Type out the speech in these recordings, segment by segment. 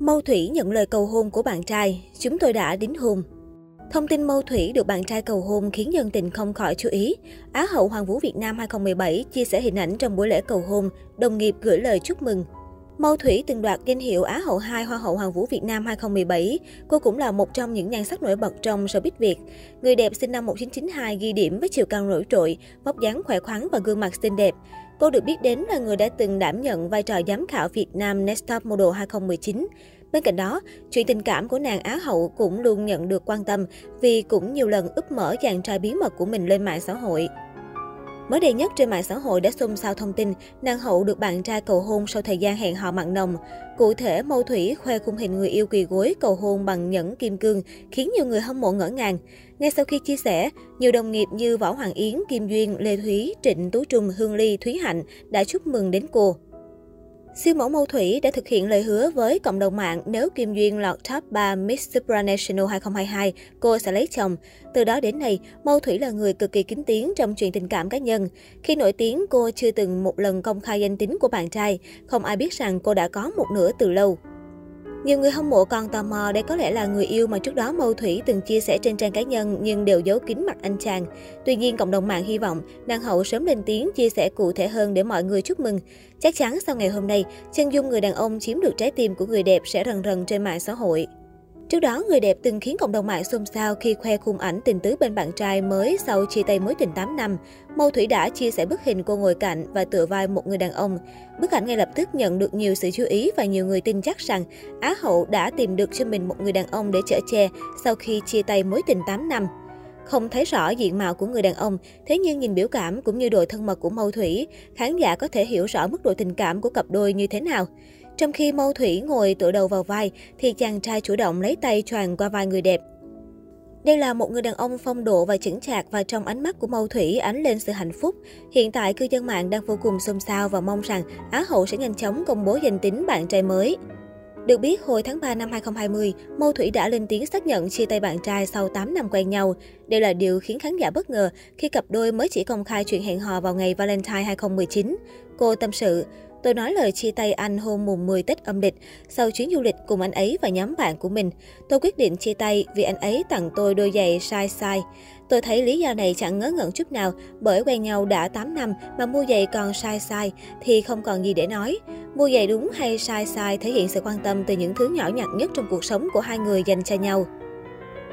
Mâu Thủy nhận lời cầu hôn của bạn trai, chúng tôi đã đính hôn. Thông tin Mâu Thủy được bạn trai cầu hôn khiến dân tình không khỏi chú ý. Á hậu Hoàng vũ Việt Nam 2017 chia sẻ hình ảnh trong buổi lễ cầu hôn, đồng nghiệp gửi lời chúc mừng. Mâu Thủy từng đoạt danh hiệu Á hậu 2 Hoa hậu Hoàng vũ Việt Nam 2017. Cô cũng là một trong những nhan sắc nổi bật trong showbiz Việt. Người đẹp sinh năm 1992 ghi điểm với chiều cao nổi trội, vóc dáng khỏe khoắn và gương mặt xinh đẹp. Cô được biết đến là người đã từng đảm nhận vai trò giám khảo Việt Nam Next Top Model 2019. Bên cạnh đó, chuyện tình cảm của nàng Á hậu cũng luôn nhận được quan tâm vì cũng nhiều lần úp mở chàng trai bí mật của mình lên mạng xã hội. Mới đây nhất trên mạng xã hội đã xôn xao thông tin nàng hậu được bạn trai cầu hôn sau thời gian hẹn hò mặn nồng. Cụ thể, Mâu Thủy khoe khung hình người yêu quỳ gối cầu hôn bằng nhẫn kim cương, khiến nhiều người hâm mộ ngỡ ngàng. Ngay sau khi chia sẻ, nhiều đồng nghiệp như Võ Hoàng Yến, Kim Duyên, Lê Thúy, Trịnh Tú Trung, Hương Ly, Thúy Hạnh đã chúc mừng đến cô. Siêu mẫu Mâu Thủy đã thực hiện lời hứa với cộng đồng mạng nếu Kim Duyên lọt top 3 Miss Supranational 2022, cô sẽ lấy chồng. Từ đó đến nay, Mâu Thủy là người cực kỳ kín tiếng trong chuyện tình cảm cá nhân. Khi nổi tiếng, cô chưa từng một lần công khai danh tính của bạn trai, không ai biết rằng cô đã có một nửa từ lâu. Nhiều người hâm mộ còn tò mò đây có lẽ là người yêu mà trước đó Mâu Thủy từng chia sẻ trên trang cá nhân nhưng đều giấu kín mặt anh chàng. Tuy nhiên, cộng đồng mạng hy vọng nàng hậu sớm lên tiếng chia sẻ cụ thể hơn để mọi người chúc mừng. Chắc chắn sau ngày hôm nay, chân dung người đàn ông chiếm được trái tim của người đẹp sẽ rần rần trên mạng xã hội. Trước đó, người đẹp từng khiến cộng đồng mạng xôn xao khi khoe khung ảnh tình tứ bên bạn trai mới sau chia tay mối tình 8 năm. Mâu Thủy đã chia sẻ bức hình cô ngồi cạnh và tựa vai một người đàn ông. Bức ảnh ngay lập tức nhận được nhiều sự chú ý và nhiều người tin chắc rằng Á hậu đã tìm được cho mình một người đàn ông để chở che sau khi chia tay mối tình 8 năm. Không thấy rõ diện mạo của người đàn ông, thế nhưng nhìn biểu cảm cũng như độ thân mật của Mâu Thủy, khán giả có thể hiểu rõ mức độ tình cảm của cặp đôi như thế nào. Trong khi Mâu Thủy ngồi tựa đầu vào vai, thì chàng trai chủ động lấy tay choàng qua vai người đẹp. Đây là một người đàn ông phong độ và chững chạc và trong ánh mắt của Mâu Thủy ánh lên sự hạnh phúc. Hiện tại, cư dân mạng đang vô cùng xôn xao và mong rằng Á hậu sẽ nhanh chóng công bố danh tính bạn trai mới. Được biết, hồi tháng 3 năm 2020, Mâu Thủy đã lên tiếng xác nhận chia tay bạn trai sau 8 năm quen nhau. Đây là điều khiến khán giả bất ngờ khi cặp đôi mới chỉ công khai chuyện hẹn hò vào ngày Valentine 2019. Cô tâm sự, Tôi nói lời chia tay anh hôm mùng 10 Tết âm lịch, sau chuyến du lịch cùng anh ấy và nhóm bạn của mình. Tôi quyết định chia tay vì anh ấy tặng tôi đôi giày sai sai. Tôi thấy lý do này chẳng ngớ ngẩn chút nào, bởi quen nhau đã 8 năm mà mua giày còn sai sai thì không còn gì để nói. Mua giày đúng hay sai sai thể hiện sự quan tâm từ những thứ nhỏ nhặt nhất trong cuộc sống của hai người dành cho nhau.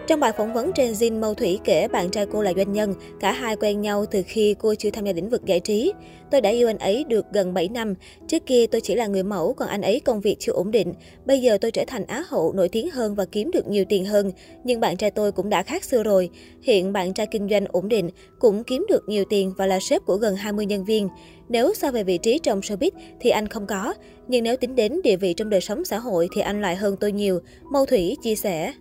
Trong bài phỏng vấn trên Jin Mâu Thủy kể bạn trai cô là doanh nhân, cả hai quen nhau từ khi cô chưa tham gia lĩnh vực giải trí. Tôi đã yêu anh ấy được gần 7 năm. Trước kia tôi chỉ là người mẫu, còn anh ấy công việc chưa ổn định. Bây giờ tôi trở thành á hậu, nổi tiếng hơn và kiếm được nhiều tiền hơn. Nhưng bạn trai tôi cũng đã khác xưa rồi. Hiện bạn trai kinh doanh ổn định, cũng kiếm được nhiều tiền và là sếp của gần 20 nhân viên. Nếu so về vị trí trong showbiz thì anh không có. Nhưng nếu tính đến địa vị trong đời sống xã hội thì anh lại hơn tôi nhiều, Mâu Thủy chia sẻ.